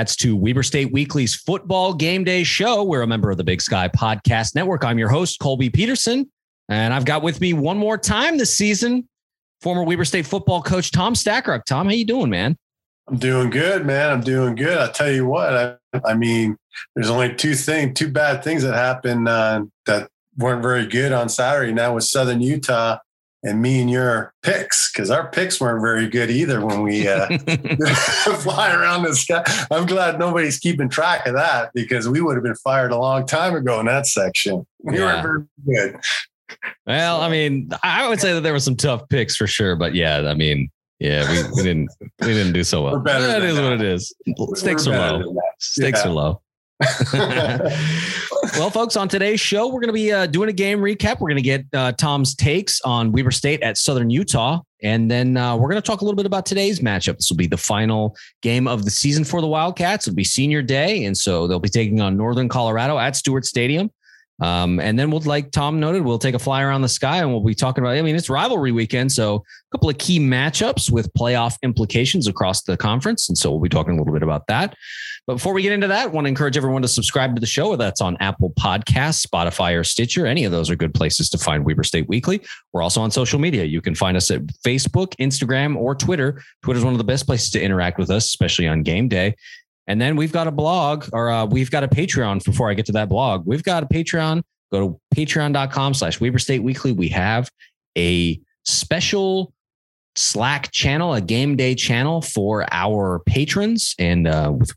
Wildcats to Weber State Weekly's football game day show. We're a member of the Big Sky Podcast Network. I'm your host, Colby Peterson, and I've got with me one more time this season former Weber State football coach Tom Stackruk. Tom, how you doing, man? I'm doing good, man. I'm doing good. I tell you what, I, I mean, there's only two things, two bad things that happened uh, that weren't very good on Saturday. Now with Southern Utah and me and your picks because our picks weren't very good either when we uh, fly around the sky. I'm glad nobody's keeping track of that because we would have been fired a long time ago in that section. We yeah. weren't very good. Well, I mean, I would say that there were some tough picks for sure, but yeah, I mean, yeah, we, we didn't we didn't do so well. That is that. what it is. Stakes are low. Stakes yeah. are low. well, folks, on today's show, we're going to be uh, doing a game recap. We're going to get uh, Tom's takes on Weber State at Southern Utah. And then uh, we're going to talk a little bit about today's matchup. This will be the final game of the season for the Wildcats. It'll be senior day. And so they'll be taking on Northern Colorado at Stewart Stadium. Um, and then we'll, like Tom noted, we'll take a fly around the sky and we'll be talking about, I mean, it's rivalry weekend. So a couple of key matchups with playoff implications across the conference. And so we'll be talking a little bit about that. But before we get into that, I want to encourage everyone to subscribe to the show, whether that's on Apple Podcasts, Spotify, or Stitcher. Any of those are good places to find Weber State Weekly. We're also on social media. You can find us at Facebook, Instagram, or Twitter. Twitter is one of the best places to interact with us, especially on game day. And then we've got a blog or uh, we've got a Patreon before I get to that blog. We've got a Patreon. Go to patreon.com slash Weber State Weekly. We have a special Slack channel, a game day channel for our patrons. And uh, with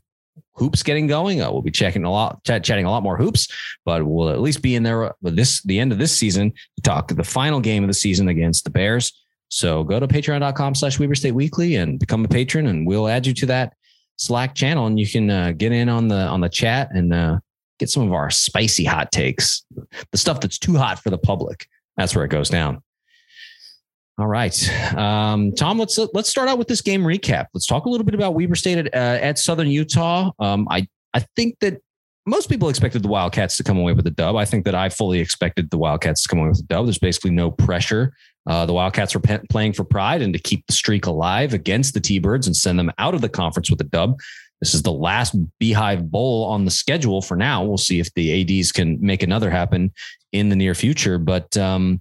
hoops getting going, uh, we'll be checking a lot, ch- chatting a lot more hoops, but we'll at least be in there with this, the end of this season to talk the final game of the season against the Bears. So go to patreon.com slash Weber State Weekly and become a patron and we'll add you to that Slack channel, and you can uh, get in on the on the chat and uh, get some of our spicy hot takes, the stuff that's too hot for the public. That's where it goes down. All right, um, Tom. Let's let's start out with this game recap. Let's talk a little bit about Weber State at, uh, at Southern Utah. Um, I I think that most people expected the Wildcats to come away with a dub. I think that I fully expected the Wildcats to come away with a dub. There's basically no pressure uh, the Wildcats were pe- playing for pride and to keep the streak alive against the T Birds and send them out of the conference with a dub. This is the last Beehive Bowl on the schedule for now. We'll see if the ADs can make another happen in the near future. But um,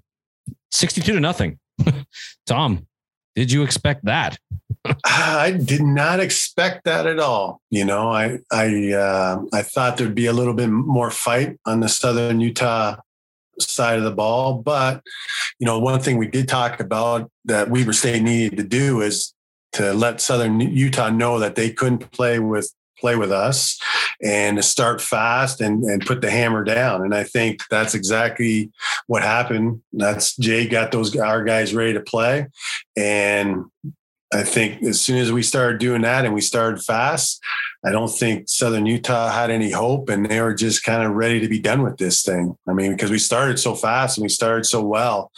62 to nothing. Tom, did you expect that? I did not expect that at all. You know, I I uh, I thought there'd be a little bit more fight on the Southern Utah side of the ball. But, you know, one thing we did talk about that Weber State needed to do is to let Southern Utah know that they couldn't play with play with us and start fast and, and put the hammer down. And I think that's exactly what happened. That's Jay got those our guys ready to play. And I think as soon as we started doing that and we started fast, I don't think Southern Utah had any hope and they were just kind of ready to be done with this thing. I mean, because we started so fast and we started so well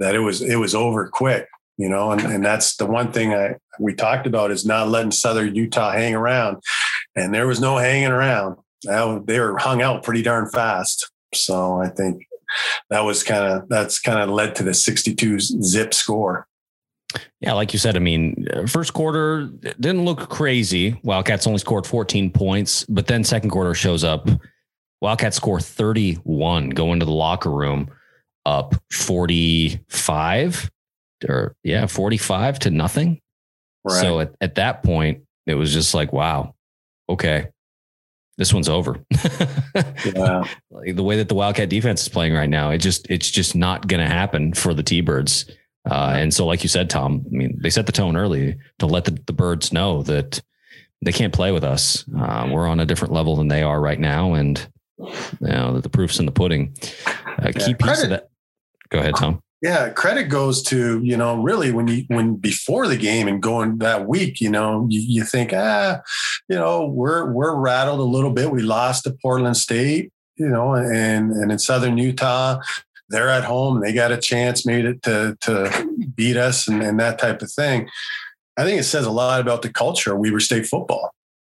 that it was it was over quick, you know, and, and that's the one thing I we talked about is not letting Southern Utah hang around. And there was no hanging around. They were hung out pretty darn fast. So I think that was kind of that's kind of led to the 62 zip score. Yeah, like you said, I mean, first quarter didn't look crazy. Wildcats only scored 14 points, but then second quarter shows up. Wildcats score 31, go into the locker room up 45 or yeah, 45 to nothing. Right. So at, at that point, it was just like, wow, okay, this one's over. yeah. Like the way that the Wildcat defense is playing right now, it just it's just not going to happen for the T-Birds. Uh, and so, like you said, Tom, I mean, they set the tone early to let the, the birds know that they can't play with us. Uh, we're on a different level than they are right now, and you know the proof's in the pudding. Uh, key piece credit, of that. Go ahead, Tom. Yeah, credit goes to you know really when you when before the game and going that week, you know you, you think ah, you know we're we're rattled a little bit. We lost to Portland State, you know, and and in Southern Utah, they're at home they got a chance made it to, to beat us and, and that type of thing. I think it says a lot about the culture of Weber State football.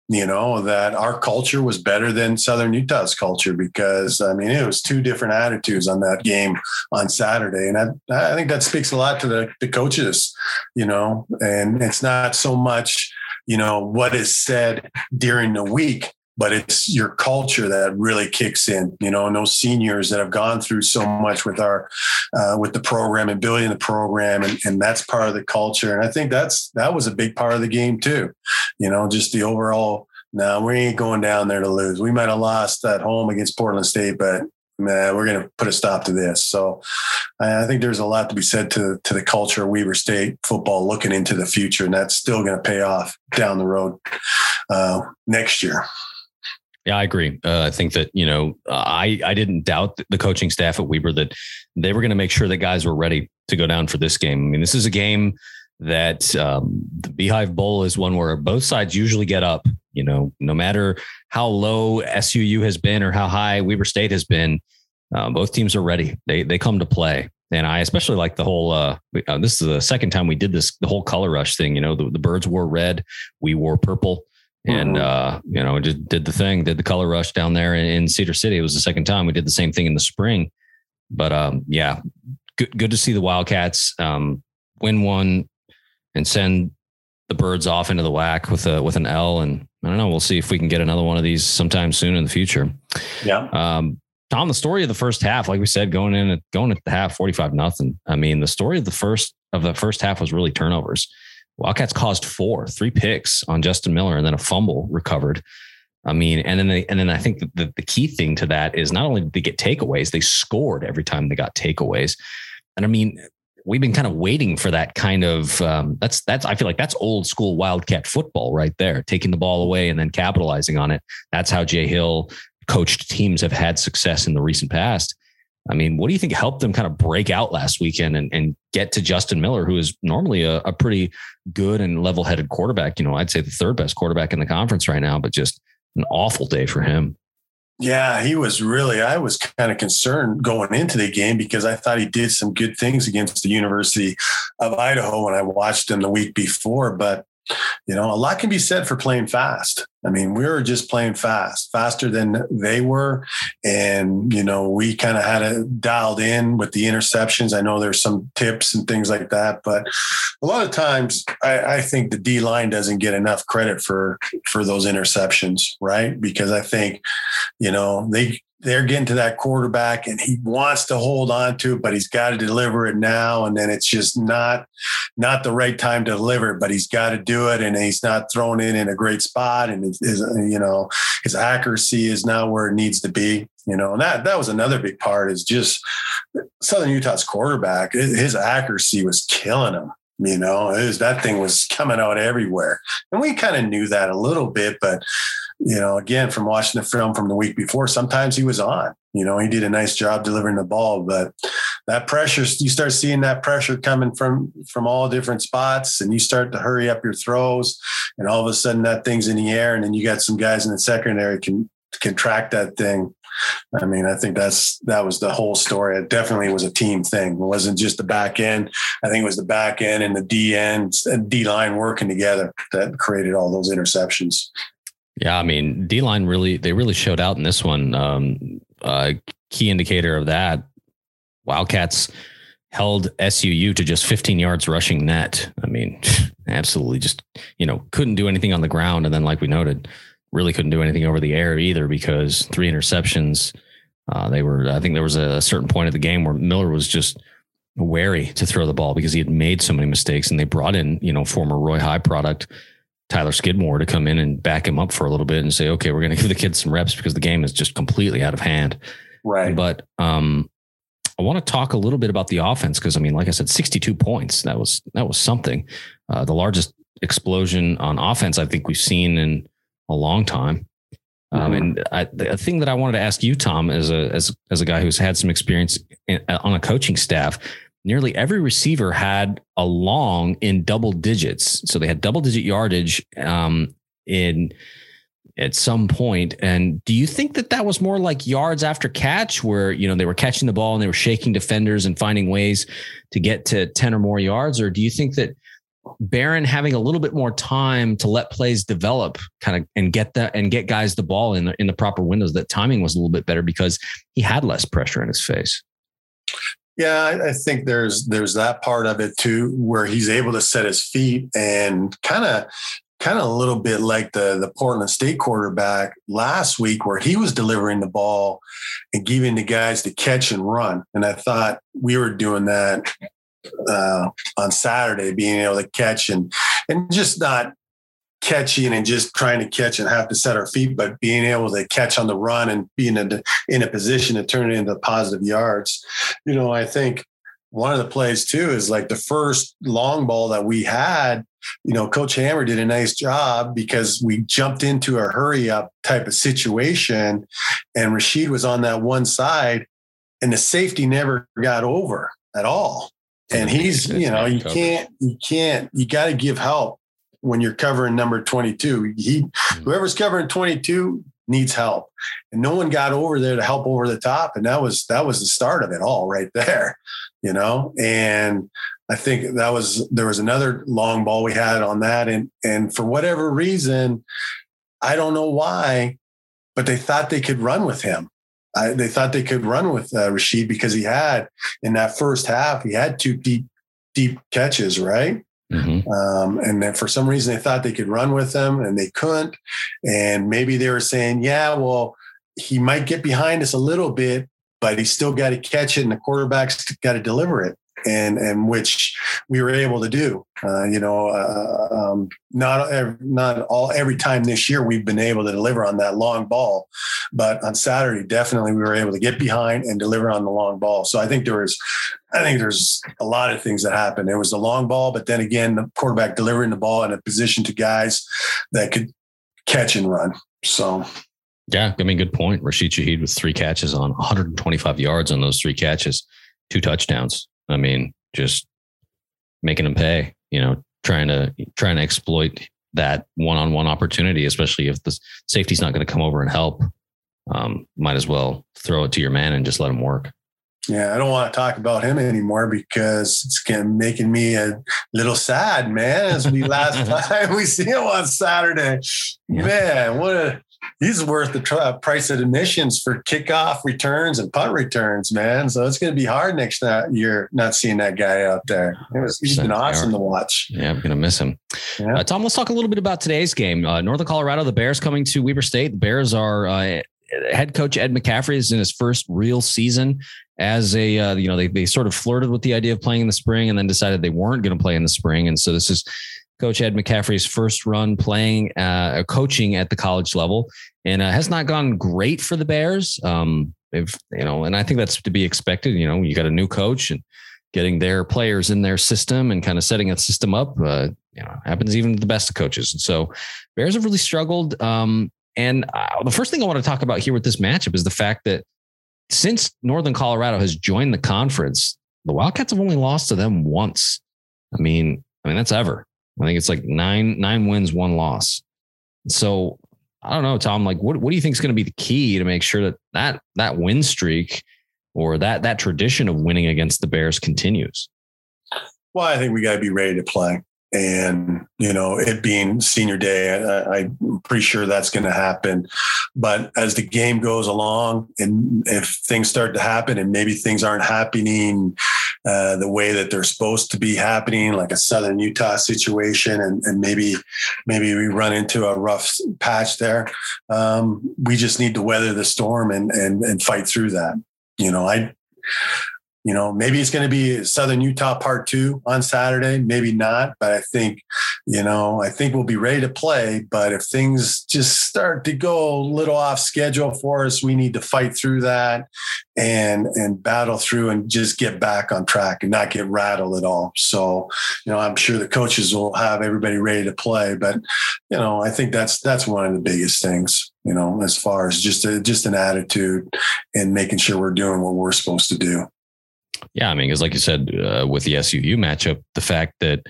You know, that our culture was better than Southern Utah's culture because, I mean, it was two different attitudes on that game on Saturday. And I, I think that speaks a lot to the, the coaches, you know, and it's not so much, you know, what is said during the week but it's your culture that really kicks in you know and those seniors that have gone through so much with our uh, with the program and building the program and, and that's part of the culture and i think that's that was a big part of the game too you know just the overall no we ain't going down there to lose we might have lost at home against portland state but man, we're going to put a stop to this. So I think there's a lot to be said to, to the culture of Weber State football looking into the future, and that's still going to pay off down the road uh, next year. Yeah, I agree. Uh, I think that you know, I I didn't doubt the coaching staff at Weber that they were going to make sure that guys were ready to go down for this game. I mean, this is a game that um, the Beehive Bowl is one where both sides usually get up. You know, no matter how low SUU has been or how high Weber State has been, uh, both teams are ready. They they come to play. And I especially like the whole. Uh, uh, this is the second time we did this. The whole color rush thing. You know, the, the birds wore red, we wore purple and mm-hmm. uh, you know, just did the thing, did the color rush down there in Cedar City. It was the second time we did the same thing in the spring. But um, yeah, good good to see the Wildcats um, win one and send the birds off into the WAC with a with an L. And I don't know, we'll see if we can get another one of these sometime soon in the future. Yeah. Um, Tom, the story of the first half, like we said, going in at going at the half, 45 nothing. I mean, the story of the first of the first half was really turnovers. Wildcats caused four, three picks on Justin Miller, and then a fumble recovered. I mean, and then they, and then I think the, the key thing to that is not only did they get takeaways, they scored every time they got takeaways. And I mean, we've been kind of waiting for that kind of um, that's that's I feel like that's old school Wildcat football right there, taking the ball away and then capitalizing on it. That's how Jay Hill coached teams have had success in the recent past. I mean, what do you think helped them kind of break out last weekend and, and get to Justin Miller, who is normally a, a pretty good and level headed quarterback? You know, I'd say the third best quarterback in the conference right now, but just an awful day for him. Yeah, he was really, I was kind of concerned going into the game because I thought he did some good things against the University of Idaho when I watched him the week before. But you know, a lot can be said for playing fast. I mean, we were just playing fast, faster than they were. And, you know, we kind of had it dialed in with the interceptions. I know there's some tips and things like that, but a lot of times I, I think the D line doesn't get enough credit for for those interceptions, right? Because I think, you know, they they're getting to that quarterback and he wants to hold on to it, but he's got to deliver it now. And then it's just not, not the right time to deliver it, but he's got to do it. And he's not thrown in in a great spot. And his, you know, his accuracy is not where it needs to be, you know, and that, that was another big part is just Southern Utah's quarterback. His accuracy was killing him. You know, was, that thing was coming out everywhere. And we kind of knew that a little bit, but you know, again, from watching the film from the week before, sometimes he was on. You know, he did a nice job delivering the ball, but that pressure, you start seeing that pressure coming from from all different spots, and you start to hurry up your throws, and all of a sudden that thing's in the air, and then you got some guys in the secondary can can track that thing. I mean, I think that's that was the whole story. It definitely was a team thing. It wasn't just the back end. I think it was the back end and the D end, D line working together that created all those interceptions. Yeah, I mean, D line really they really showed out in this one. Um, key indicator of that, Wildcats held SUU to just 15 yards rushing net. I mean, absolutely just you know couldn't do anything on the ground, and then like we noted, really couldn't do anything over the air either because three interceptions. Uh, they were, I think there was a certain point of the game where Miller was just wary to throw the ball because he had made so many mistakes, and they brought in you know former Roy High product Tyler Skidmore to come in and back him up for a little bit and say, okay, we're going to give the kids some reps because the game is just completely out of hand. Right. But um, I want to talk a little bit about the offense because I mean, like I said, 62 points. That was that was something. Uh, the largest explosion on offense I think we've seen in a long time. Um, mm-hmm. and I, the thing that I wanted to ask you, Tom, as a as as a guy who's had some experience in, on a coaching staff, nearly every receiver had a long in double digits. So they had double digit yardage um, in at some point. And do you think that that was more like yards after catch, where you know they were catching the ball and they were shaking defenders and finding ways to get to ten or more yards, or do you think that Barron having a little bit more time to let plays develop, kind of, and get that and get guys the ball in the in the proper windows, that timing was a little bit better because he had less pressure in his face. Yeah, I, I think there's there's that part of it too, where he's able to set his feet and kind of kind of a little bit like the the Portland State quarterback last week, where he was delivering the ball and giving the guys to catch and run. And I thought we were doing that uh, on Saturday, being able to catch and and just not catching and just trying to catch and have to set our feet, but being able to catch on the run and being in a, in a position to turn it into positive yards. You know, I think one of the plays too is like the first long ball that we had you know coach hammer did a nice job because we jumped into a hurry up type of situation and rashid was on that one side and the safety never got over at all. And he's you know you can't you can't you got to give help when you're covering number 22 he mm-hmm. whoever's covering 22 needs help. And no one got over there to help over the top and that was that was the start of it all right there you know? And i think that was there was another long ball we had on that and and for whatever reason i don't know why but they thought they could run with him. I, they thought they could run with uh, Rashid because he had in that first half he had two deep deep catches right Mm-hmm. Um, and then for some reason they thought they could run with them and they couldn't. And maybe they were saying, yeah, well, he might get behind us a little bit, but he's still got to catch it and the quarterback's got to deliver it and and which we were able to do. Uh, you know, uh, um, not every, not all every time this year we've been able to deliver on that long ball, but on Saturday definitely we were able to get behind and deliver on the long ball. So I think there was, I think there's a lot of things that happened. There was the long ball, but then again the quarterback delivering the ball in a position to guys that could catch and run. So. Yeah, I mean, good point. Rashid Shaheed with three catches on 125 yards on those three catches, two touchdowns. I mean, just making them pay, you know, trying to trying to exploit that one-on-one opportunity, especially if the safety's not going to come over and help. Um, might as well throw it to your man and just let him work. Yeah, I don't want to talk about him anymore because it's getting, making me a little sad, man. As we last time we see him on Saturday, yeah. man, what a he's worth the tr- price of admissions for kickoff returns and punt returns, man. So it's going to be hard next year not seeing that guy out there. Was, he's been awesome to watch. Yeah, I'm going to miss him. Yeah. Uh, Tom, let's talk a little bit about today's game. Uh, Northern Colorado, the Bears coming to Weber State. The Bears are uh, head coach Ed McCaffrey is in his first real season as a uh, you know they they sort of flirted with the idea of playing in the spring and then decided they weren't going to play in the spring and so this is Coach Ed McCaffrey's first run playing, uh, coaching at the college level, and uh, has not gone great for the Bears. Um, if you know, and I think that's to be expected. You know, you got a new coach and getting their players in their system and kind of setting a system up. Uh, you know, happens even to the best of coaches. And so, Bears have really struggled. Um, and uh, the first thing I want to talk about here with this matchup is the fact that since Northern Colorado has joined the conference, the Wildcats have only lost to them once. I mean, I mean that's ever. I think it's like nine nine wins, one loss. So I don't know, Tom. Like, what what do you think is going to be the key to make sure that that that win streak or that that tradition of winning against the Bears continues? Well, I think we got to be ready to play and you know it being senior day I, am pretty sure that's going to happen but as the game goes along and if things start to happen and maybe things aren't happening uh, the way that they're supposed to be happening like a southern utah situation and, and maybe maybe we run into a rough patch there. Um, we just need to weather the storm and and, and fight through that. You know i you know, maybe it's going to be Southern Utah part two on Saturday, maybe not. But I think, you know, I think we'll be ready to play. But if things just start to go a little off schedule for us, we need to fight through that and and battle through and just get back on track and not get rattled at all. So, you know, I'm sure the coaches will have everybody ready to play. But, you know, I think that's that's one of the biggest things you know, as far as just a, just an attitude and making sure we're doing what we're supposed to do. Yeah, I mean, because like you said, uh, with the SUU matchup, the fact that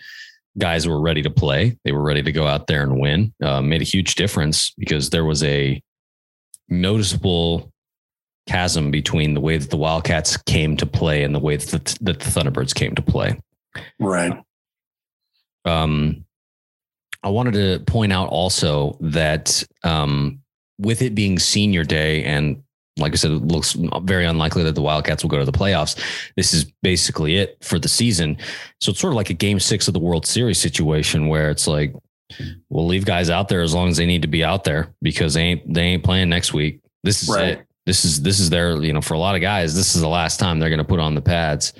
guys were ready to play, they were ready to go out there and win, uh, made a huge difference because there was a noticeable chasm between the way that the Wildcats came to play and the way that the, that the Thunderbirds came to play. Right. Um, I wanted to point out also that um, with it being senior day and like I said, it looks very unlikely that the Wildcats will go to the playoffs. This is basically it for the season. So it's sort of like a game six of the World Series situation where it's like, We'll leave guys out there as long as they need to be out there because they ain't they ain't playing next week. This is right. it. This is this is their you know for a lot of guys this is the last time they're going to put on the pads,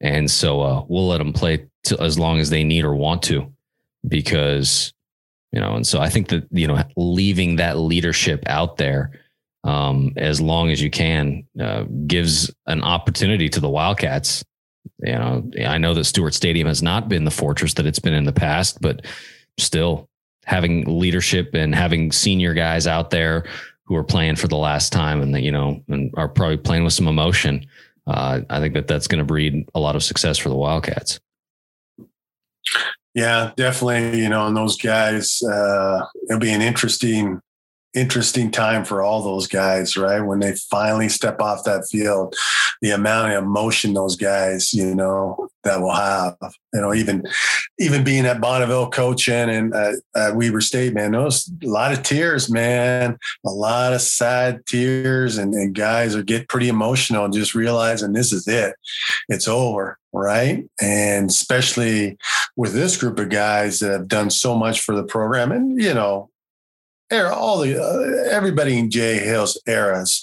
and so uh, we'll let them play to, as long as they need or want to, because you know. And so I think that you know leaving that leadership out there um, as long as you can uh, gives an opportunity to the Wildcats. You know, I know that Stewart Stadium has not been the fortress that it's been in the past, but still having leadership and having senior guys out there who are playing for the last time and that you know and are probably playing with some emotion. Uh, I think that that's going to breed a lot of success for the Wildcats. Yeah, definitely. You know, and those guys, uh, it'll be an interesting interesting time for all those guys, right? When they finally step off that field, the amount of emotion those guys, you know, that will have, you know, even even being at Bonneville coaching and at, at Weber State, man, those a lot of tears, man, a lot of sad tears, and, and guys are get pretty emotional, just realizing this is it, it's over, right? And especially with this group of guys that have done so much for the program, and you know, all the uh, everybody in Jay Hill's eras,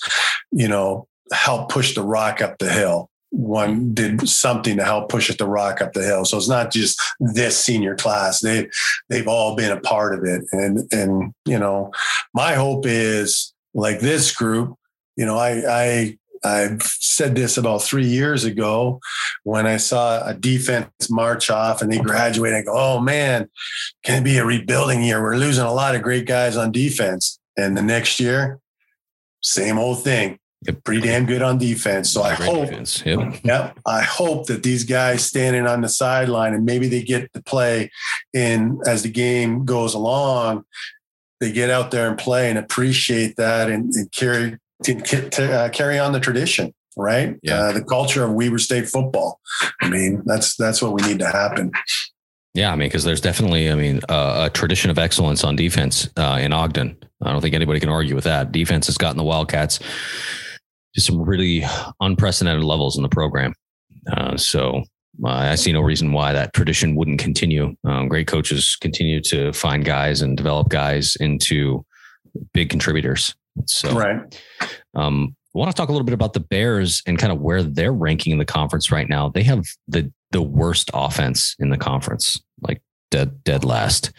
you know, helped push the rock up the hill. One did something to help push it the rock up the hill. So it's not just this senior class. They they've all been a part of it. And and you know, my hope is like this group, you know, I I I said this about three years ago when I saw a defense march off and they graduate. I go, oh man, can it be a rebuilding year? We're losing a lot of great guys on defense. And the next year, same old thing. Pretty damn good on defense. So I hope, yep. yeah, I hope that these guys standing on the sideline and maybe they get to play in as the game goes along. They get out there and play and appreciate that and, and carry to, to uh, carry on the tradition, right? Yeah. Uh, the culture of Weber State football. I mean, that's that's what we need to happen. Yeah, I mean, because there's definitely, I mean, uh, a tradition of excellence on defense uh, in Ogden. I don't think anybody can argue with that. Defense has gotten the Wildcats to some really unprecedented levels in the program. Uh, so uh, I see no reason why that tradition wouldn't continue. Um, great coaches continue to find guys and develop guys into big contributors. So, right. Um, I want to talk a little bit about the Bears and kind of where they're ranking in the conference right now. They have the the worst offense in the conference, like dead dead last.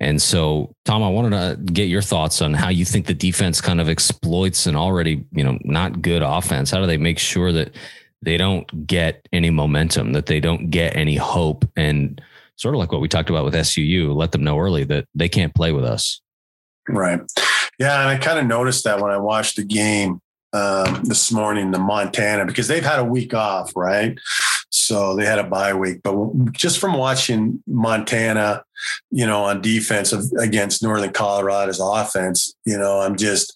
And so, Tom, I wanted to get your thoughts on how you think the defense kind of exploits an already, you know, not good offense. How do they make sure that they don't get any momentum, that they don't get any hope, and sort of like what we talked about with SUU, let them know early that they can't play with us. Right. Yeah, and I kind of noticed that when I watched the game um, this morning, the Montana, because they've had a week off, right? So they had a bye week. But just from watching Montana, you know, on defense against Northern Colorado's offense, you know, I'm just,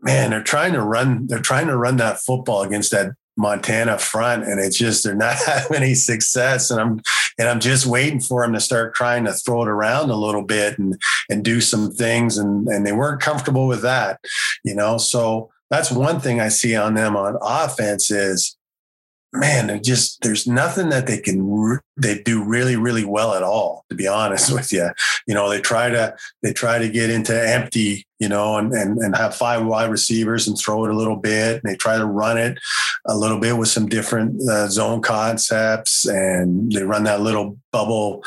man, they're trying to run, they're trying to run that football against that Montana front, and it's just they're not having any success. And I'm and I'm just waiting for them to start trying to throw it around a little bit and and do some things. And and they weren't comfortable with that, you know. So that's one thing I see on them on offense is man, just there's nothing that they can they do really really well at all. To be honest with you, you know they try to they try to get into empty, you know, and and and have five wide receivers and throw it a little bit. And they try to run it a little bit with some different uh, zone concepts, and they run that little bubble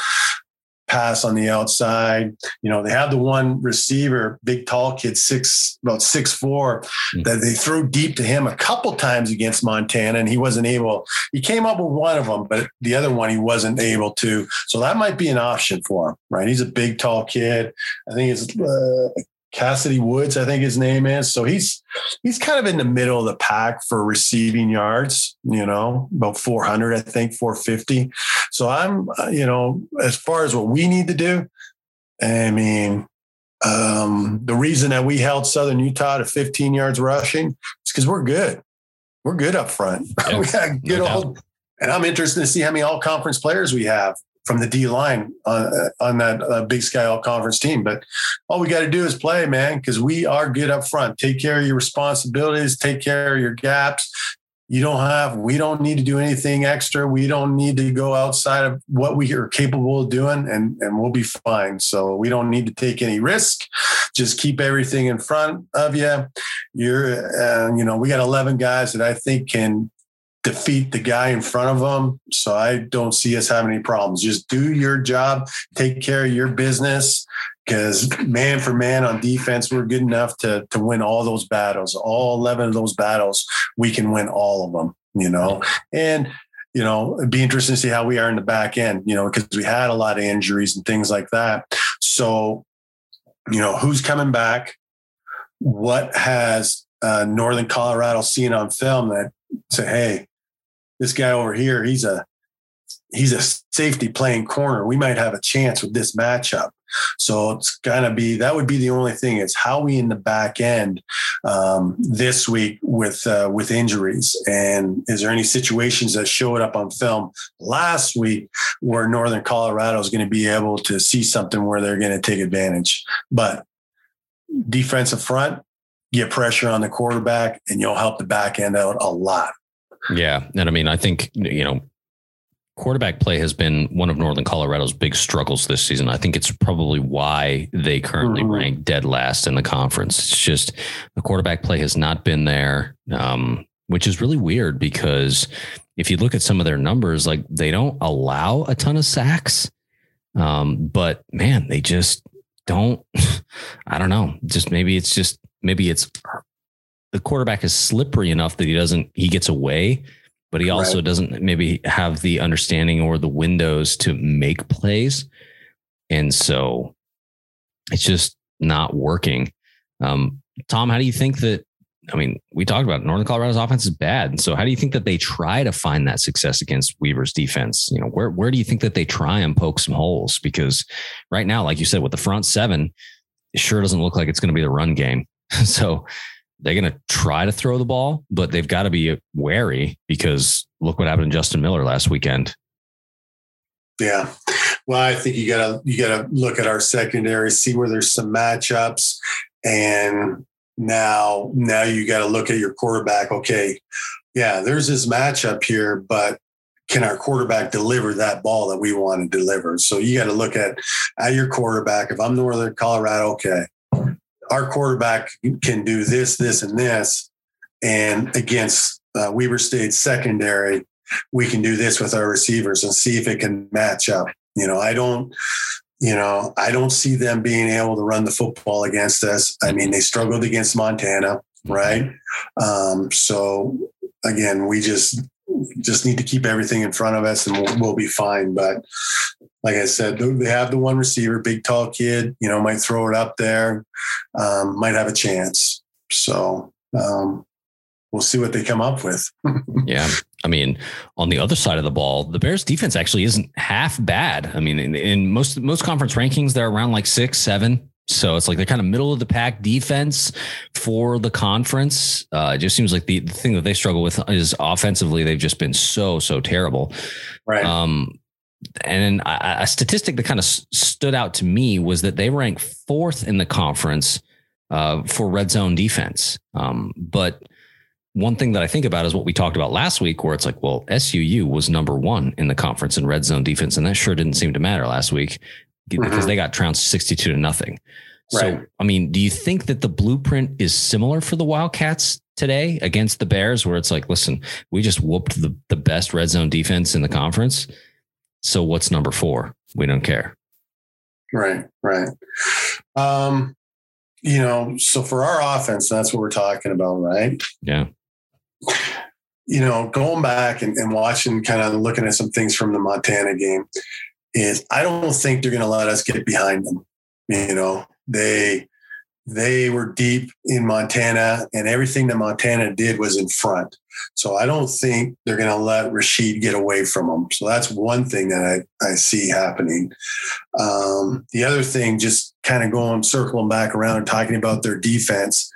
pass on the outside. You know, they have the one receiver, big tall kid, six about six four, mm-hmm. that they threw deep to him a couple times against Montana, and he wasn't able. He came up with one of them, but the other one he wasn't able to. So that might be an option for him, right? He's a big tall kid. I think it's uh, Cassidy Woods, I think his name is. So he's he's kind of in the middle of the pack for receiving yards, you know, about 400, I think, 450. So I'm, uh, you know, as far as what we need to do, I mean, um, the reason that we held Southern Utah to 15 yards rushing is because we're good. We're good up front. Yeah, we got good no old, and I'm interested to see how many all conference players we have from the D line on, on that uh, Big Sky All Conference team. But all we got to do is play, man, because we are good up front. Take care of your responsibilities, take care of your gaps, you don't have, we don't need to do anything extra. We don't need to go outside of what we are capable of doing and, and we'll be fine. So we don't need to take any risk. Just keep everything in front of you. You're, uh, you know, we got 11 guys that I think can defeat the guy in front of them. So I don't see us having any problems. Just do your job, take care of your business, because man for man on defense, we're good enough to to win all those battles. All eleven of those battles, we can win all of them. You know, and you know, it'd be interesting to see how we are in the back end. You know, because we had a lot of injuries and things like that. So, you know, who's coming back? What has uh, Northern Colorado seen on film that say, hey, this guy over here, he's a he's a safety playing corner. We might have a chance with this matchup. So it's gonna be that would be the only thing is how we in the back end um, this week with uh, with injuries and is there any situations that showed up on film last week where Northern Colorado is going to be able to see something where they're going to take advantage, but defensive front get pressure on the quarterback and you'll help the back end out a lot. Yeah, and I mean I think you know quarterback play has been one of Northern Colorado's big struggles this season. I think it's probably why they currently mm-hmm. rank dead last in the conference. It's just the quarterback play has not been there, um, which is really weird because if you look at some of their numbers, like they don't allow a ton of sacks. Um, but man, they just don't, I don't know. Just maybe it's just, maybe it's the quarterback is slippery enough that he doesn't, he gets away but he also right. doesn't maybe have the understanding or the windows to make plays. And so it's just not working. Um, Tom, how do you think that? I mean, we talked about it. Northern Colorado's offense is bad. And so how do you think that they try to find that success against Weber's defense? You know, where, where do you think that they try and poke some holes? Because right now, like you said, with the front seven, it sure doesn't look like it's going to be the run game. so they're going to try to throw the ball, but they've got to be wary because look what happened to Justin Miller last weekend. Yeah. Well, I think you gotta you gotta look at our secondary, see where there's some matchups, and now now you got to look at your quarterback. Okay, yeah, there's this matchup here, but can our quarterback deliver that ball that we want to deliver? So you got to look at at your quarterback. If I'm Northern Colorado, okay, our quarterback can do this, this, and this. And against uh, Weber State secondary, we can do this with our receivers and see if it can match up. You know, I don't, you know, I don't see them being able to run the football against us. I mean, they struggled against Montana, right? Um, so again, we just just need to keep everything in front of us and we'll, we'll be fine. But like I said, they have the one receiver, big tall kid, you know, might throw it up there, um, might have a chance. So um, we'll see what they come up with. yeah. I mean, on the other side of the ball, the Bears defense actually isn't half bad. I mean, in, in most most conference rankings, they're around like six, seven. So it's like they're kind of middle of the pack defense for the conference. Uh, it just seems like the, the thing that they struggle with is offensively, they've just been so, so terrible. Right. Um, and a, a statistic that kind of stood out to me was that they rank fourth in the conference uh, for red zone defense. Um, but one thing that I think about is what we talked about last week, where it's like, well, SUU was number one in the conference in red zone defense, and that sure didn't seem to matter last week because mm-hmm. they got trounced sixty-two to nothing. Right. So, I mean, do you think that the blueprint is similar for the Wildcats today against the Bears, where it's like, listen, we just whooped the, the best red zone defense in the conference. So what's number four? We don't care. Right, right. Um, you know, so for our offense, that's what we're talking about, right? Yeah. You know, going back and, and watching, kind of looking at some things from the Montana game, is I don't think they're going to let us get behind them. You know, they they were deep in Montana, and everything that Montana did was in front. So I don't think they're going to let Rashid get away from them. So that's one thing that I, I see happening. Um, the other thing, just kind of going circling back around and talking about their defense,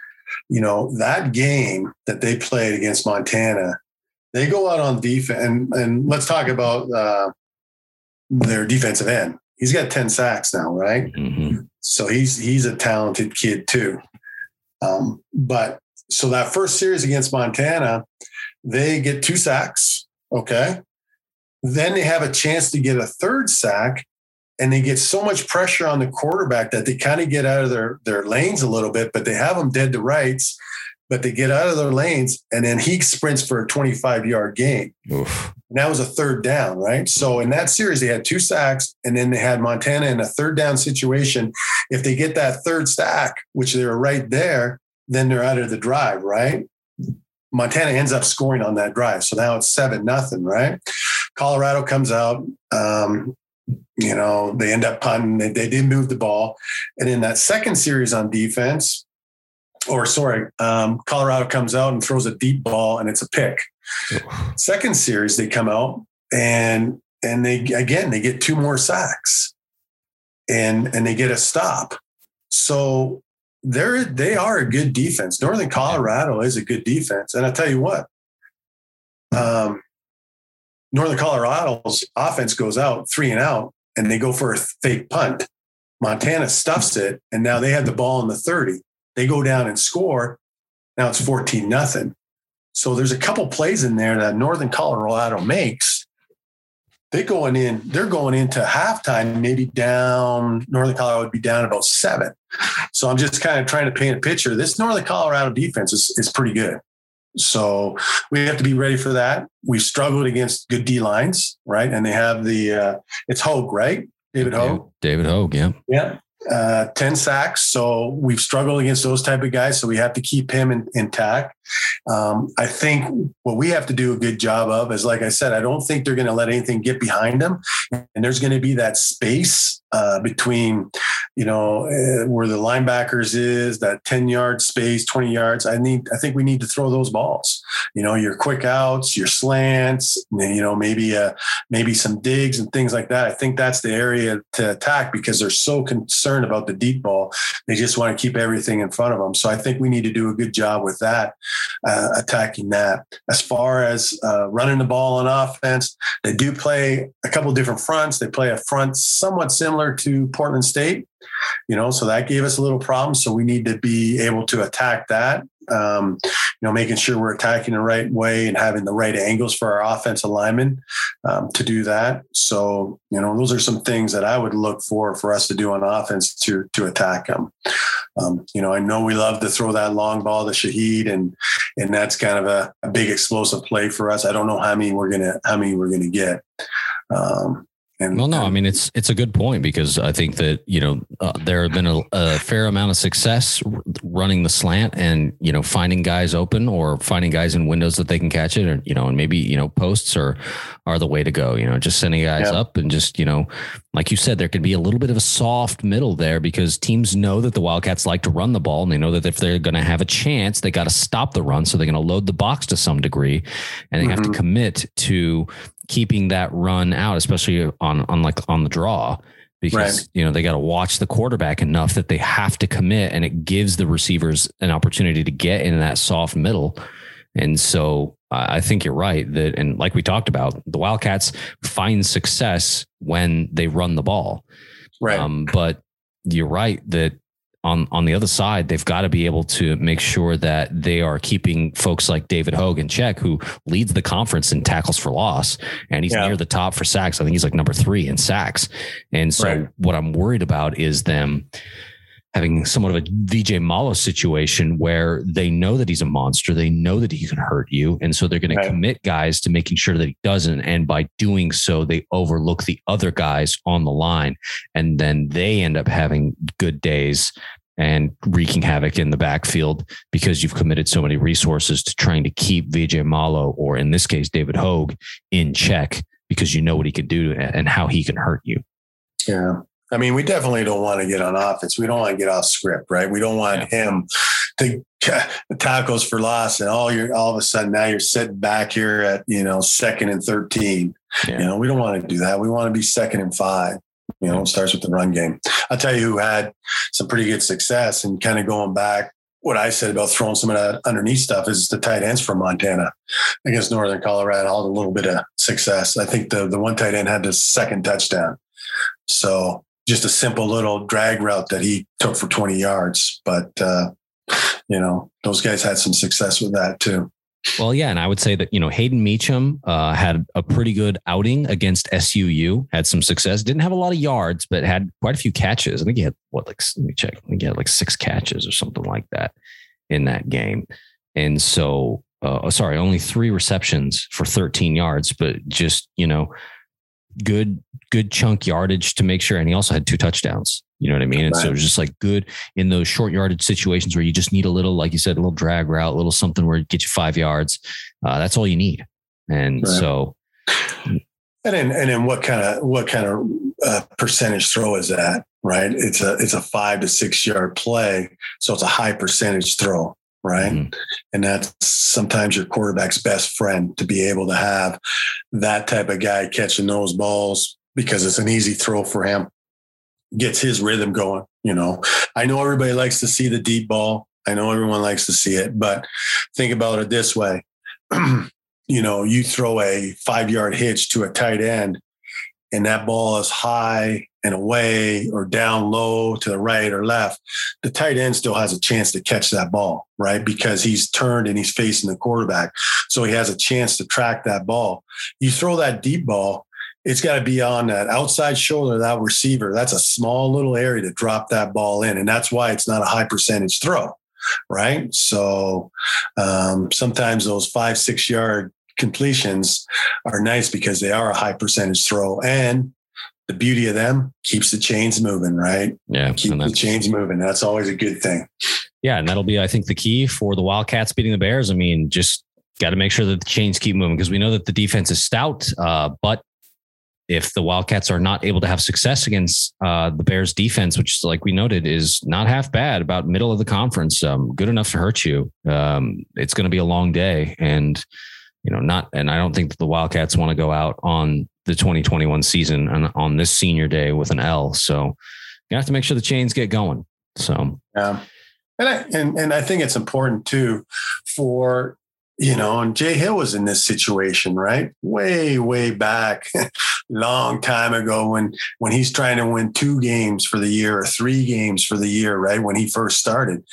you know, that game that they played against Montana, they go out on defense. And, and let's talk about uh, their defensive end. He's got 10 sacks now, right? Mm-hmm. So he's he's a talented kid too. Um, but so that first series against Montana, They get two sacks. Okay. Then they have a chance to get a third sack and they get so much pressure on the quarterback that they kind of get out of their, their lanes a little bit, but they have them dead to rights, but they get out of their lanes and then he sprints for a 25 yard gain. Oof. And that was a third down, right? So in that series, they had two sacks and then they had Montana in a third down situation. If they get that third sack, which they were right there, then they're out of the drive, right? Montana ends up scoring on that drive. So now it's seven nothing, right? Colorado comes out. Um, you know, they end up punting. They, they did move the ball. And in that second series on defense, or sorry, um, Colorado comes out and throws a deep ball and it's a pick. Second series, they come out and and they again they get two more sacks and and they get a stop. So they're they are a good defense. Northern Colorado is a good defense, and I tell you what, um, Northern Colorado's offense goes out three and out, and they go for a fake punt. Montana stuffs it, and now they have the ball in the thirty. They go down and score. Now it's fourteen nothing. So there's a couple plays in there that Northern Colorado makes They're going in, they're going into halftime, maybe down, Northern Colorado would be down about seven. So I'm just kind of trying to paint a picture. This Northern Colorado defense is, is pretty good. So we have to be ready for that. We've struggled against good D lines, right? And they have the, uh, it's Hogue, right? David Hogue. David Hogue, yeah. Yeah uh, 10 sacks. So we've struggled against those type of guys. So we have to keep him in, intact. Um, I think what we have to do a good job of is, like I said, I don't think they're going to let anything get behind them. And there's going to be that space uh, between, you know, uh, where the linebackers is that 10 yard space, 20 yards. I need, I think we need to throw those balls, you know, your quick outs, your slants, you know, maybe, uh, maybe some digs and things like that. I think that's the area to attack because they're so concerned about the deep ball. They just want to keep everything in front of them. So I think we need to do a good job with that, uh, attacking that. As far as uh, running the ball on offense, they do play a couple different fronts. They play a front somewhat similar to Portland State, you know, so that gave us a little problem. So we need to be able to attack that. Um, you know, making sure we're attacking the right way and having the right angles for our offensive linemen um, to do that. So, you know, those are some things that I would look for for us to do on offense to to attack them. Um, you know, I know we love to throw that long ball to Shaheed, and and that's kind of a, a big explosive play for us. I don't know how many we're gonna how many we're gonna get. Um, and, well, no, I mean it's it's a good point because I think that you know uh, there have been a, a, fair amount of success running the slant and you know finding guys open or finding guys in windows that they can catch it, or you know, and maybe you know posts are are the way to go. You know, just sending guys yeah. up and just you know, like you said, there could be a little bit of a soft middle there because teams know that the Wildcats like to run the ball and they know that if they're going to have a chance, they got to stop the run, so they're going to load the box to some degree, and they mm-hmm. have to mm-hmm. commit to keeping that run out, especially on on like on the draw, because right. you know they got to watch the quarterback enough that they have to commit, and it gives the receivers an opportunity to get in that soft middle. And so I think you're right that, and like we talked about, the Wildcats find success when they run the ball. Right. Um, but you're right that on on the other side, they've got to be able to make sure that they are keeping folks like David Hogue in check, who leads the conference in tackles for loss, and he's yeah. near the top for sacks. I think he's like number three in sacks. And so, right. what I'm worried about is them having somewhat of a VJ Malo situation where they know that he's a monster. They know that he can hurt you. And so they're going right. to commit guys to making sure that he doesn't. And by doing so, they overlook the other guys on the line. And then they end up having good days and wreaking havoc in the backfield because you've committed so many resources to trying to keep VJ Malo, or in this case, David Hogue, in check because you know what he can do and how he can hurt you. Yeah. I mean, we definitely don't want to get on offense. We don't want to get off script, right? We don't want yeah. him to tackles for loss, and all you're all of a sudden now you're sitting back here at you know second and thirteen. Yeah. You know, we don't want to do that. We want to be second and five. You know, it starts with the run game. I'll tell you who had some pretty good success and kind of going back. What I said about throwing some of that underneath stuff is the tight ends from Montana against Northern Colorado had a little bit of success. I think the the one tight end had the second touchdown. So just a simple little drag route that he took for 20 yards. But, uh, you know, those guys had some success with that too. Well, yeah, and I would say that you know Hayden Meacham uh, had a pretty good outing against SUU. Had some success. Didn't have a lot of yards, but had quite a few catches. I think he had what like let me check. I think he had like six catches or something like that in that game. And so, uh, sorry, only three receptions for 13 yards, but just you know, good good chunk yardage to make sure. And he also had two touchdowns. You know what I mean? And right. so it's just like good in those short yardage situations where you just need a little, like you said, a little drag route, a little something where it gets you five yards. Uh, that's all you need. And right. so, and then, and then what kind of, what kind of uh, percentage throw is that? Right. It's a, it's a five to six yard play. So it's a high percentage throw. Right. Mm-hmm. And that's sometimes your quarterback's best friend to be able to have that type of guy catching those balls because it's an easy throw for him gets his rhythm going. You know, I know everybody likes to see the deep ball. I know everyone likes to see it, but think about it this way. you know, you throw a five yard hitch to a tight end and that ball is high and away or down low to the right or left, the tight end still has a chance to catch that ball, right? Because he's turned and he's facing the quarterback. So he has a chance to track that ball. You throw that deep ball, it's got to be on that outside shoulder of that receiver. That's a small little area to drop that ball in. And that's why it's not a high percentage throw. Right. So um, sometimes those five, six yard completions are nice because they are a high percentage throw. And the beauty of them keeps the chains moving, right? Yeah. Keep the chains moving. That's always a good thing. Yeah. And that'll be, I think, the key for the Wildcats beating the Bears. I mean, just got to make sure that the chains keep moving because we know that the defense is stout, uh, but if the Wildcats are not able to have success against uh, the Bears defense, which, like we noted, is not half bad, about middle of the conference, um, good enough to hurt you, um, it's going to be a long day. And, you know, not, and I don't think that the Wildcats want to go out on the 2021 season and on this senior day with an L. So you have to make sure the chains get going. So, yeah. And I, and, and I think it's important too for you know, and Jay Hill was in this situation, right? Way, way back, long time ago when when he's trying to win two games for the year or three games for the year, right? When he first started.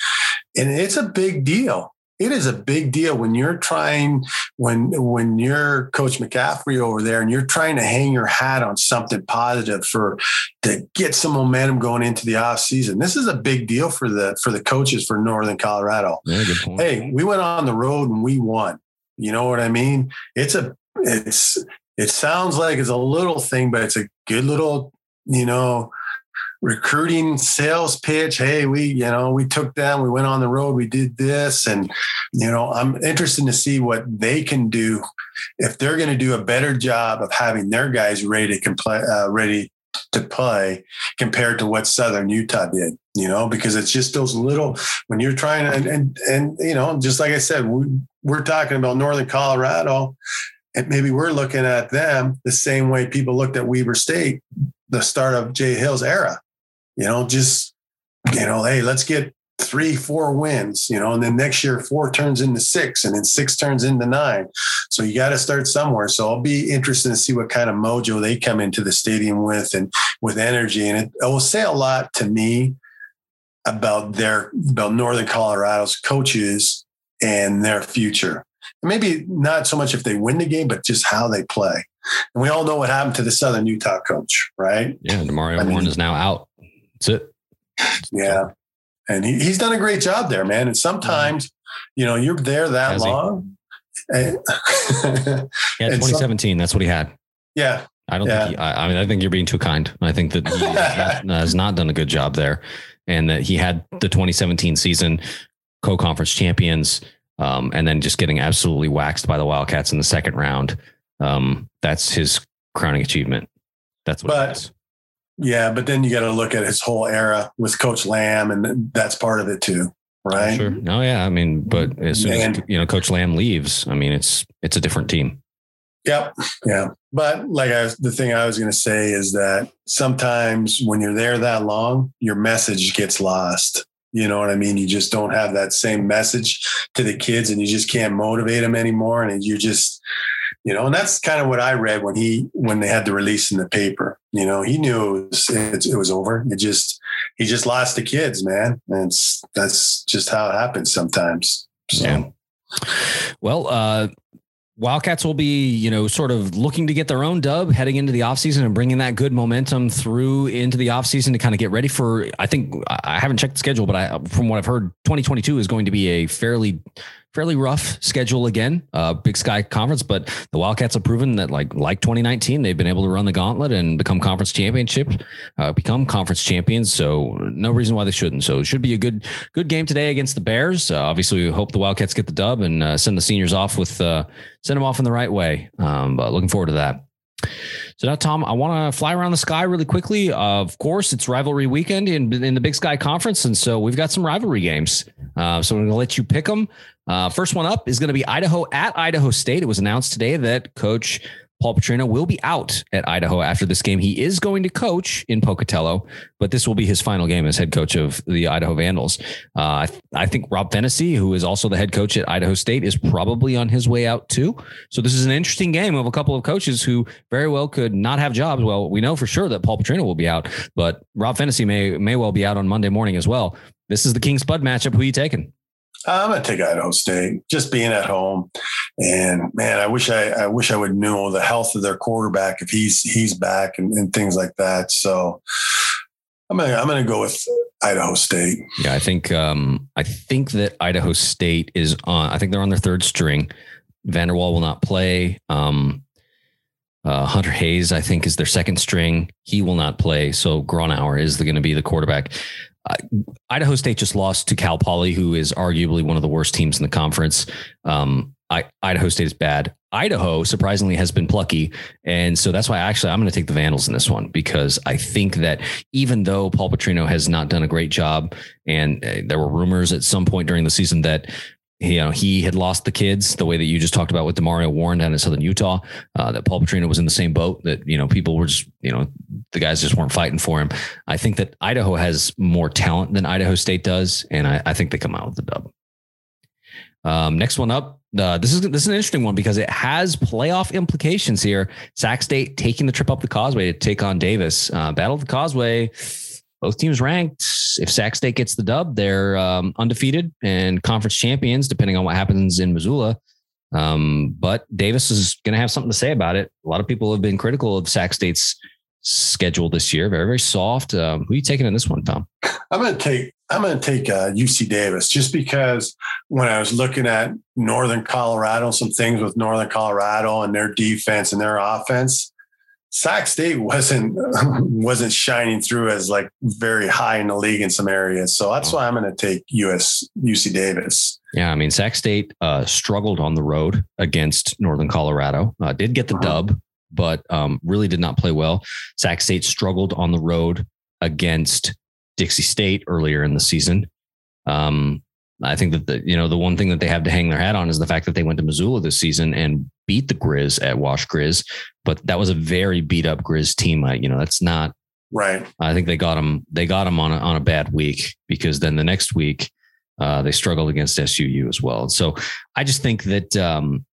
And it's a big deal it is a big deal when you're trying when when you're coach mccaffrey over there and you're trying to hang your hat on something positive for to get some momentum going into the off season this is a big deal for the for the coaches for northern colorado. Yeah, hey we went on the road and we won. You know what i mean? It's a it's it sounds like it's a little thing but it's a good little you know recruiting sales pitch. Hey, we, you know, we took them, we went on the road, we did this. And, you know, I'm interested to see what they can do if they're going to do a better job of having their guys ready to play, uh, ready to play compared to what Southern Utah did, you know, because it's just those little, when you're trying to, and, and, and you know, just like I said, we, we're talking about Northern Colorado and maybe we're looking at them the same way people looked at Weber State, the start of Jay Hill's era you know, just, you know, hey, let's get three, four wins, you know, and then next year four turns into six and then six turns into nine. So you got to start somewhere. So I'll be interested to see what kind of mojo they come into the stadium with and with energy. And it, it will say a lot to me about their, about Northern Colorado's coaches and their future. maybe not so much if they win the game, but just how they play. And we all know what happened to the Southern Utah coach, right? Yeah, Demario Warren is now out. That's it. Yeah. And he, he's done a great job there, man. And sometimes, you know, you're there that Has long. And, yeah, 2017. Some, that's what he had. Yeah. I don't yeah. think he, I, I, mean, I think you're being too kind. I think that he has, not, done a good job there and that he had the 2017 season co-conference champions um, and then just getting absolutely waxed by the Wildcats in the second round. Um, that's his crowning achievement. That's what but, yeah, but then you got to look at his whole era with Coach Lamb, and that's part of it too, right? Sure. No, yeah. I mean, but as soon and, as you know Coach Lamb leaves, I mean, it's it's a different team. Yep. Yeah. But like I the thing I was going to say is that sometimes when you're there that long, your message gets lost. You know what I mean? You just don't have that same message to the kids and you just can't motivate them anymore. And you just, you know, and that's kind of what I read when he when they had the release in the paper. You know, he knew it was it, it was over. It just he just lost the kids, man. And that's just how it happens sometimes. So. Yeah. Well, uh, Wildcats will be, you know, sort of looking to get their own dub heading into the offseason and bringing that good momentum through into the offseason to kind of get ready for. I think I haven't checked the schedule, but I, from what I've heard, 2022 is going to be a fairly fairly rough schedule again, uh, Big Sky Conference. But the Wildcats have proven that, like like 2019, they've been able to run the gauntlet and become conference championship, uh, become conference champions. So no reason why they shouldn't. So it should be a good good game today against the Bears. Uh, obviously, we hope the Wildcats get the dub and uh, send the seniors off with uh, send them off in the right way. Um, but looking forward to that. So now, Tom, I want to fly around the sky really quickly. Uh, of course, it's rivalry weekend in, in the Big Sky Conference, and so we've got some rivalry games. Uh, so I'm going to let you pick them. Uh, first one up is going to be Idaho at Idaho State. It was announced today that Coach Paul Petrino will be out at Idaho after this game. He is going to coach in Pocatello, but this will be his final game as head coach of the Idaho Vandals. Uh, I, th- I, think Rob Phenicie, who is also the head coach at Idaho State, is probably on his way out too. So this is an interesting game of a couple of coaches who very well could not have jobs. Well, we know for sure that Paul Petrino will be out, but Rob Phenicie may may well be out on Monday morning as well. This is the King Spud matchup. Who are you taking? I'm gonna take Idaho State. Just being at home, and man, I wish I, I wish I would know the health of their quarterback if he's he's back and, and things like that. So I'm gonna I'm gonna go with Idaho State. Yeah, I think um, I think that Idaho State is on. I think they're on their third string. Vander Waal will not play. Um, uh, Hunter Hayes, I think, is their second string. He will not play. So Gronauer is going to be the quarterback. Idaho State just lost to Cal Poly, who is arguably one of the worst teams in the conference. Um, I, Idaho State is bad. Idaho surprisingly has been plucky, and so that's why actually I'm going to take the Vandals in this one because I think that even though Paul Petrino has not done a great job, and uh, there were rumors at some point during the season that you know, he had lost the kids the way that you just talked about with Demario Warren down in Southern Utah. Uh, that Paul Petrino was in the same boat. That you know, people were just you know, the guys just weren't fighting for him. I think that Idaho has more talent than Idaho State does, and I, I think they come out with the dub. Um, next one up. Uh, this is this is an interesting one because it has playoff implications here. Sac State taking the trip up the Causeway to take on Davis. Uh, Battle of the Causeway both teams ranked. If Sac State gets the dub, they're um, undefeated and conference champions, depending on what happens in Missoula. Um, but Davis is going to have something to say about it. A lot of people have been critical of Sac State's schedule this year. Very, very soft. Um, who are you taking in this one, Tom? I'm going to take I'm going to take uh, UC Davis just because when I was looking at Northern Colorado, some things with Northern Colorado and their defense and their offense, Sac State wasn't wasn't shining through as like very high in the league in some areas. So that's why I'm going to take US UC Davis. Yeah, I mean Sac State uh, struggled on the road against Northern Colorado. Uh, did get the uh-huh. dub, but um, really did not play well. Sac State struggled on the road against Dixie State earlier in the season. Um, I think that the you know the one thing that they have to hang their hat on is the fact that they went to Missoula this season and beat the Grizz at Wash Grizz, but that was a very beat up Grizz team. I, you know, that's not right. I think they got them. They got them on a, on a bad week because then the next week uh, they struggled against SUU as well. So I just think that um,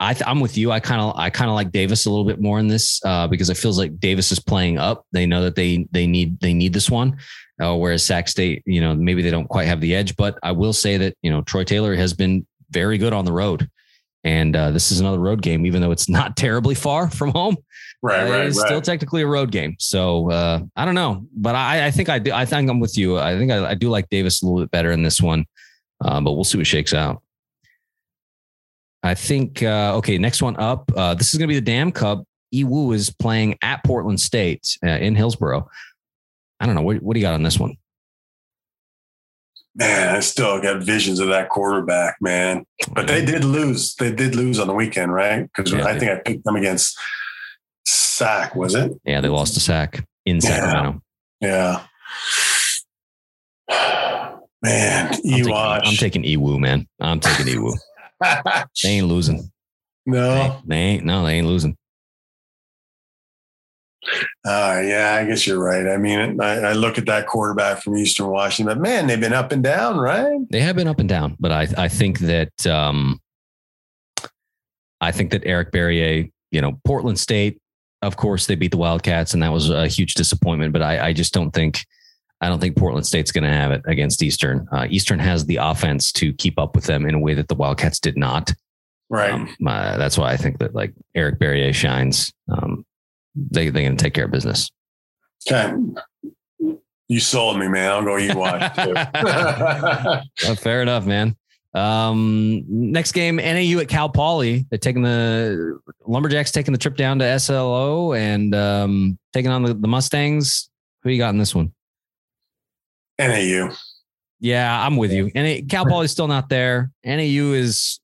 I am with you. I kind of I kind of like Davis a little bit more in this uh, because it feels like Davis is playing up. They know that they they need they need this one, uh, whereas Sac State, you know, maybe they don't quite have the edge. But I will say that you know Troy Taylor has been very good on the road, and uh, this is another road game, even though it's not terribly far from home. Right, uh, right, It's right. still technically a road game, so uh, I don't know, but I, I think I do. I think I'm with you. I think I, I do like Davis a little bit better in this one, uh, but we'll see what shakes out. I think uh, okay. Next one up. Uh, this is going to be the Dam Cup. EWU is playing at Portland State uh, in Hillsboro. I don't know. What, what do you got on this one? Man, I still got visions of that quarterback, man. But they did lose. They did lose on the weekend, right? Because yeah, I think I picked them against Sac, was it? Yeah, they lost to Sac in Sacramento. Yeah. yeah. Man, EWU. I'm taking EWU, man. I'm taking EWU. they ain't losing. No, they, they ain't. No, they ain't losing. Uh, yeah, I guess you're right. I mean, I, I, look at that quarterback from Eastern Washington, but man, they've been up and down, right? They have been up and down, but I, I think that, um, I think that Eric Barriere, you know, Portland State, of course, they beat the Wildcats, and that was a huge disappointment. But I, I just don't think, I don't think Portland State's going to have it against Eastern. Uh, Eastern has the offense to keep up with them in a way that the Wildcats did not. Right. Um, uh, that's why I think that like Eric Barriere shines. Um, they they're going to take care of business. Okay. You sold me, man. I'll go eat oh, fair enough, man. Um, next game, NAU at Cal Poly. They're taking the Lumberjacks taking the trip down to SLO and um, taking on the, the Mustangs. Who you got in this one? NAU. Yeah, I'm with you. And Cal Poly's still not there. NAU is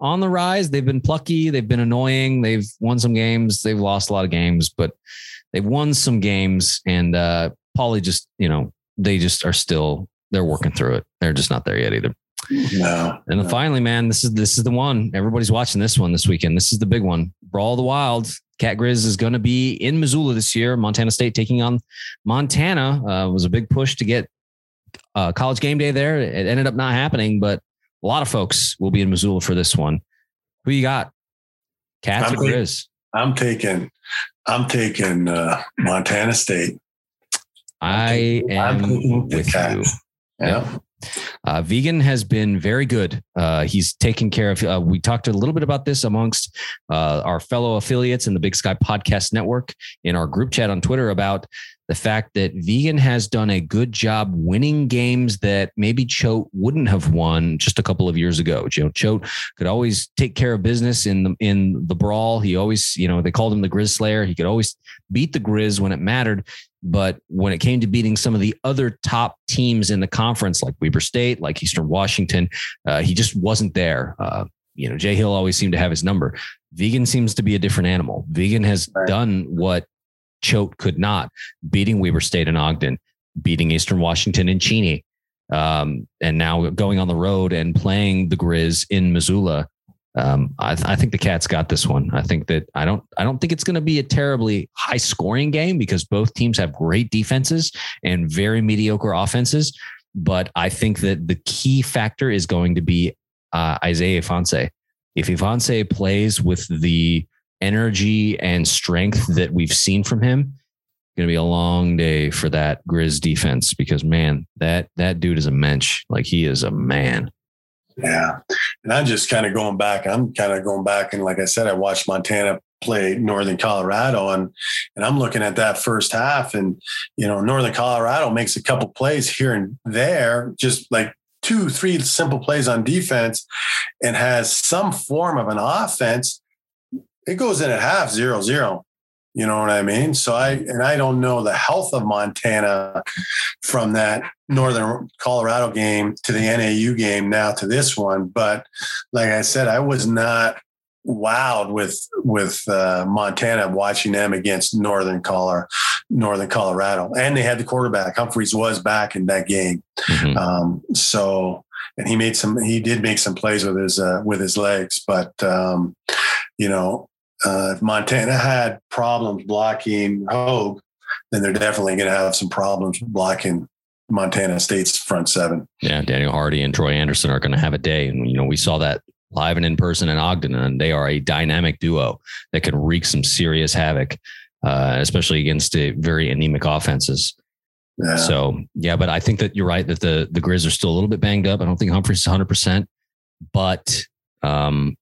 on the rise. They've been plucky. They've been annoying. They've won some games. They've lost a lot of games, but they've won some games. And uh, Poly just, you know, they just are still they're working through it. They're just not there yet either. No. And no. finally, man, this is this is the one. Everybody's watching this one this weekend. This is the big one. Brawl the Wild. Cat Grizz is going to be in Missoula this year. Montana State taking on Montana. Uh, was a big push to get uh, college game day there. It ended up not happening, but a lot of folks will be in Missoula for this one. Who you got? Cats I'm or Grizz? I'm taking, I'm taking uh, Montana State. I am with you. Yeah. Uh, Vigen has been very good. Uh, he's taken care of. Uh, we talked a little bit about this amongst uh, our fellow affiliates in the Big Sky Podcast Network in our group chat on Twitter about the fact that Vigen has done a good job winning games that maybe Choate wouldn't have won just a couple of years ago. You know, Choate could always take care of business in the in the brawl. He always, you know, they called him the Grizz Slayer. He could always beat the Grizz when it mattered. But when it came to beating some of the other top teams in the conference, like Weber State, like Eastern Washington, uh, he just wasn't there. Uh, you know, Jay Hill always seemed to have his number. Vigen seems to be a different animal. Vigen has Right. done what Choate could not, beating Weber State and Ogden, beating Eastern Washington and Cheney, um, and now going on the road and playing the Grizz in Missoula. Um, I, I think the Cats got this one. I think that I don't. I don't think it's going to be a terribly high scoring game because both teams have great defenses and very mediocre offenses. But I think that the key factor is going to be uh, Isaiah Ifanse. If Ifanse plays with the energy and strength that we've seen from him, going to be a long day for that Grizz defense because man, that that dude is a mensch. Like he is a man. Yeah. And I'm just kind of going back. I'm kind of going back. And like I said, I watched Montana play Northern Colorado and and I'm looking at that first half and you know Northern Colorado makes a couple plays here and there just like two three simple plays on defense and has some form of an offense it goes in at half zero zero. You know what I mean? So I and I don't know the health of Montana from that Northern Colorado game to the NAU game now to this one. But like I said I was not wowed with with uh, Montana watching them against Northern Colorado, Northern Colorado, and they had the quarterback. Humphreys was back in that game. Mhm. Um, so, and he made some, he did make some plays with his uh, with his legs, but um, you know, uh, if Montana had problems blocking Hogue, then they're definitely going to have some problems blocking Montana State's front seven. Yeah, Daniel Hardy and Troy Anderson are going to have a day, and you know we saw that live and in person in Ogden, and they are a dynamic duo that can wreak some serious havoc, uh, especially against very anemic offenses. Yeah. So yeah, but I think that you're right that the the Grizz are still a little bit banged up. I don't think Humphreys is 100, percent but um,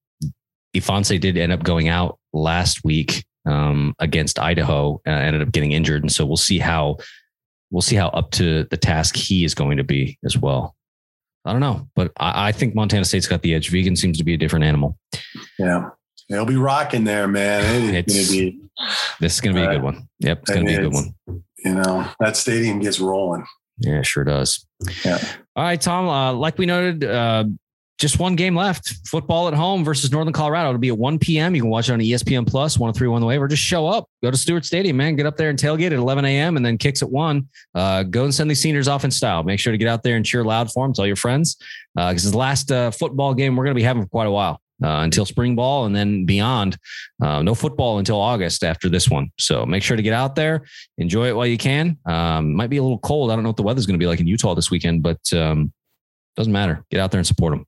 Ifanse did end up going out last week um, against Idaho, uh, ended up getting injured, and so we'll see how we'll see how up to the task he is going to be as well. I don't know, but I, I think Montana State's got the edge. Vigen seems to be a different animal. yeah. They'll be rocking there, man. It's, It's- going to be, This is going to be a Uh, good one. Yep, it's going to be a good one. you know, that stadium gets rolling. Yeah, sure does. Yeah. All right, Tom. Uh, like we noted, uh, just one game left. Football at home versus Northern Colorado. It'll be at 1 p.m. You can watch it on ESPN Plus, 1031 The Wave, or just show up. Go to Stewart Stadium, man. Get up there and tailgate at 11 a.m. and then kicks at 1. Uh, go and send these seniors off in style. Make sure to get out there and cheer loud for them. Tell your friends because it's the last uh, football game we're going to be having for quite a while. Uh, until spring ball and then beyond. Uh, no football until August after this one. So make sure to get out there, enjoy it while you can. Um, might be a little cold. I don't know what the weather's going to be like in Utah this weekend, but um, doesn't matter. Get out there and support them.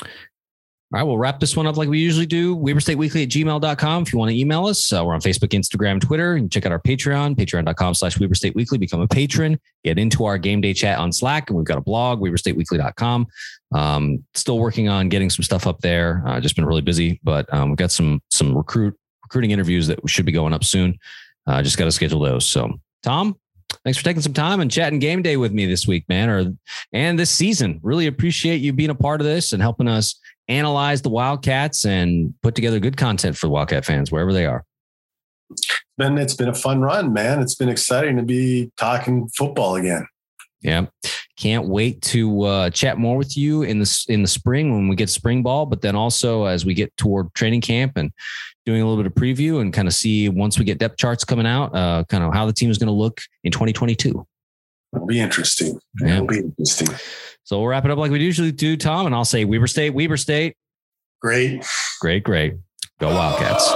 All right, we'll wrap this one up like we usually do. Weber State Weekly at gmail.com. If you want to email us, uh, we're on Facebook, Instagram, Twitter. And check out our Patreon, patreon.com slash Weber State Weekly. Become a patron. Get into our game day chat on Slack. And we've got a blog, weberstateweekly.com. Um, still working on getting some stuff up there. Uh, just been really busy, but um, we've got some some recruit recruiting interviews that should be going up soon. Uh, just got to schedule those. So, Tom, thanks for taking some time and chatting game day with me this week, man, or and this season. Really appreciate you being a part of this and helping us analyze the Wildcats and put together good content for Wildcat fans wherever they are. Been it's been a fun run, man. It's been exciting to be talking football again. Yeah, can't wait to uh, chat more with you in the in the spring when we get spring ball, but then also as we get toward training camp and doing a little bit of preview and kind of see once we get depth charts coming out, uh, kind of how the team is going to look in 2022. It'll be interesting. Yeah. It'll be interesting. So we'll wrap it up like we usually do, Tom. And I'll say Weber State, Weber State. Great. Great, great. Go Wildcats.